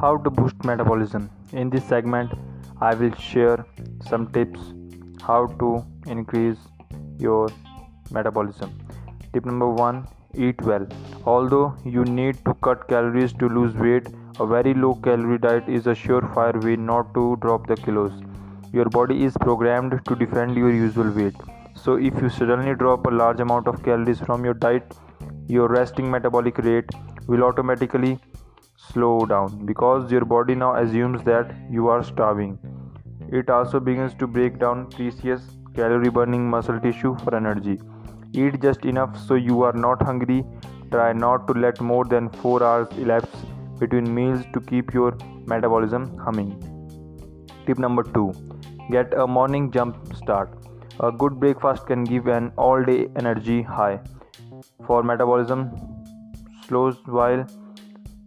How to boost metabolism. In this segment, I will share some tips how to increase your metabolism. Tip number 1 Eat well. Although you need to cut calories to lose weight, a very low calorie diet is a surefire way not to drop the kilos. Your body is programmed to defend your usual weight. So, if you suddenly drop a large amount of calories from your diet, your resting metabolic rate will automatically slow down because your body now assumes that you are starving. It also begins to break down precious calorie burning muscle tissue for energy. Eat just enough so you are not hungry. Try not to let more than 4 hours elapse between meals to keep your metabolism humming. Tip number 2 Get a morning jump start. A good breakfast can give an all day energy high. For metabolism slows while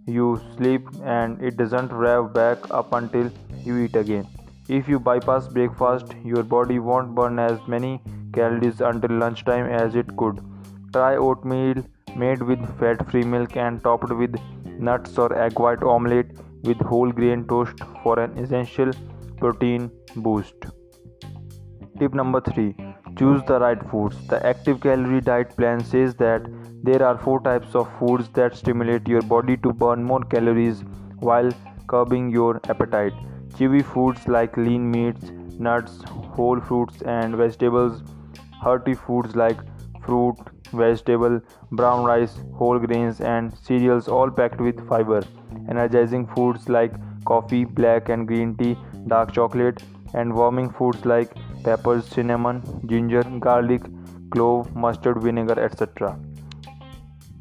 you sleep and it doesn't rev back up until you eat again. If you bypass breakfast, your body won't burn as many calories until lunchtime as it could. Try oatmeal made with fat free milk and topped with nuts or egg white omelette with whole grain toast for an essential protein boost. Tip number 3 Choose the right foods. The active calorie diet plan says that there are four types of foods that stimulate your body to burn more calories while curbing your appetite. Chewy foods like lean meats, nuts, whole fruits, and vegetables. Hearty foods like fruit, vegetable, brown rice, whole grains, and cereals, all packed with fiber. Energizing foods like coffee, black and green tea, dark chocolate, and warming foods like peppers, cinnamon, ginger, garlic, clove, mustard, vinegar, etc.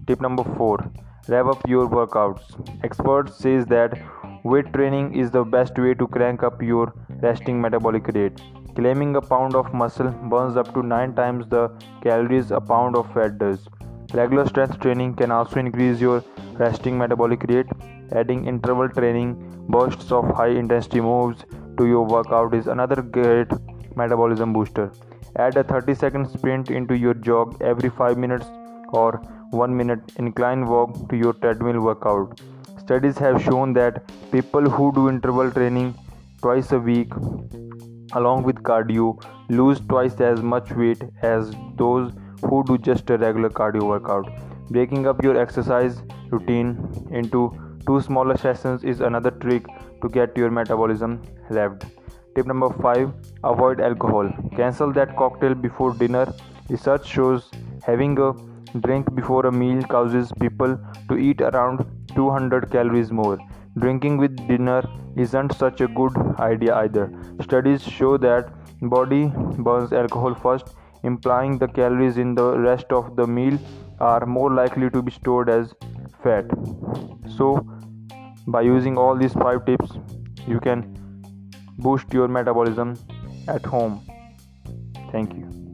Tip number 4 Rev up your workouts. Experts says that weight training is the best way to crank up your resting metabolic rate. Claiming a pound of muscle burns up to 9 times the calories a pound of fat does. Regular strength training can also increase your resting metabolic rate. Adding interval training bursts of high intensity moves to your workout is another great metabolism booster. Add a 30 second sprint into your jog every 5 minutes or 1 minute incline walk to your treadmill workout. Studies have shown that people who do interval training twice a week along with cardio lose twice as much weight as those who do just a regular cardio workout. Breaking up your exercise routine into two smaller sessions is another trick to get your metabolism revved. Tip number 5 Avoid alcohol. Cancel that cocktail before dinner. Research shows having a drink before a meal causes people to eat around 200 calories more. Drinking with dinner isn't such a good idea either. Studies show that body burns alcohol first, implying the calories in the rest of the meal are more likely to be stored as fat. So, by using all these 5 tips, you can boost your metabolism at home. Thank you.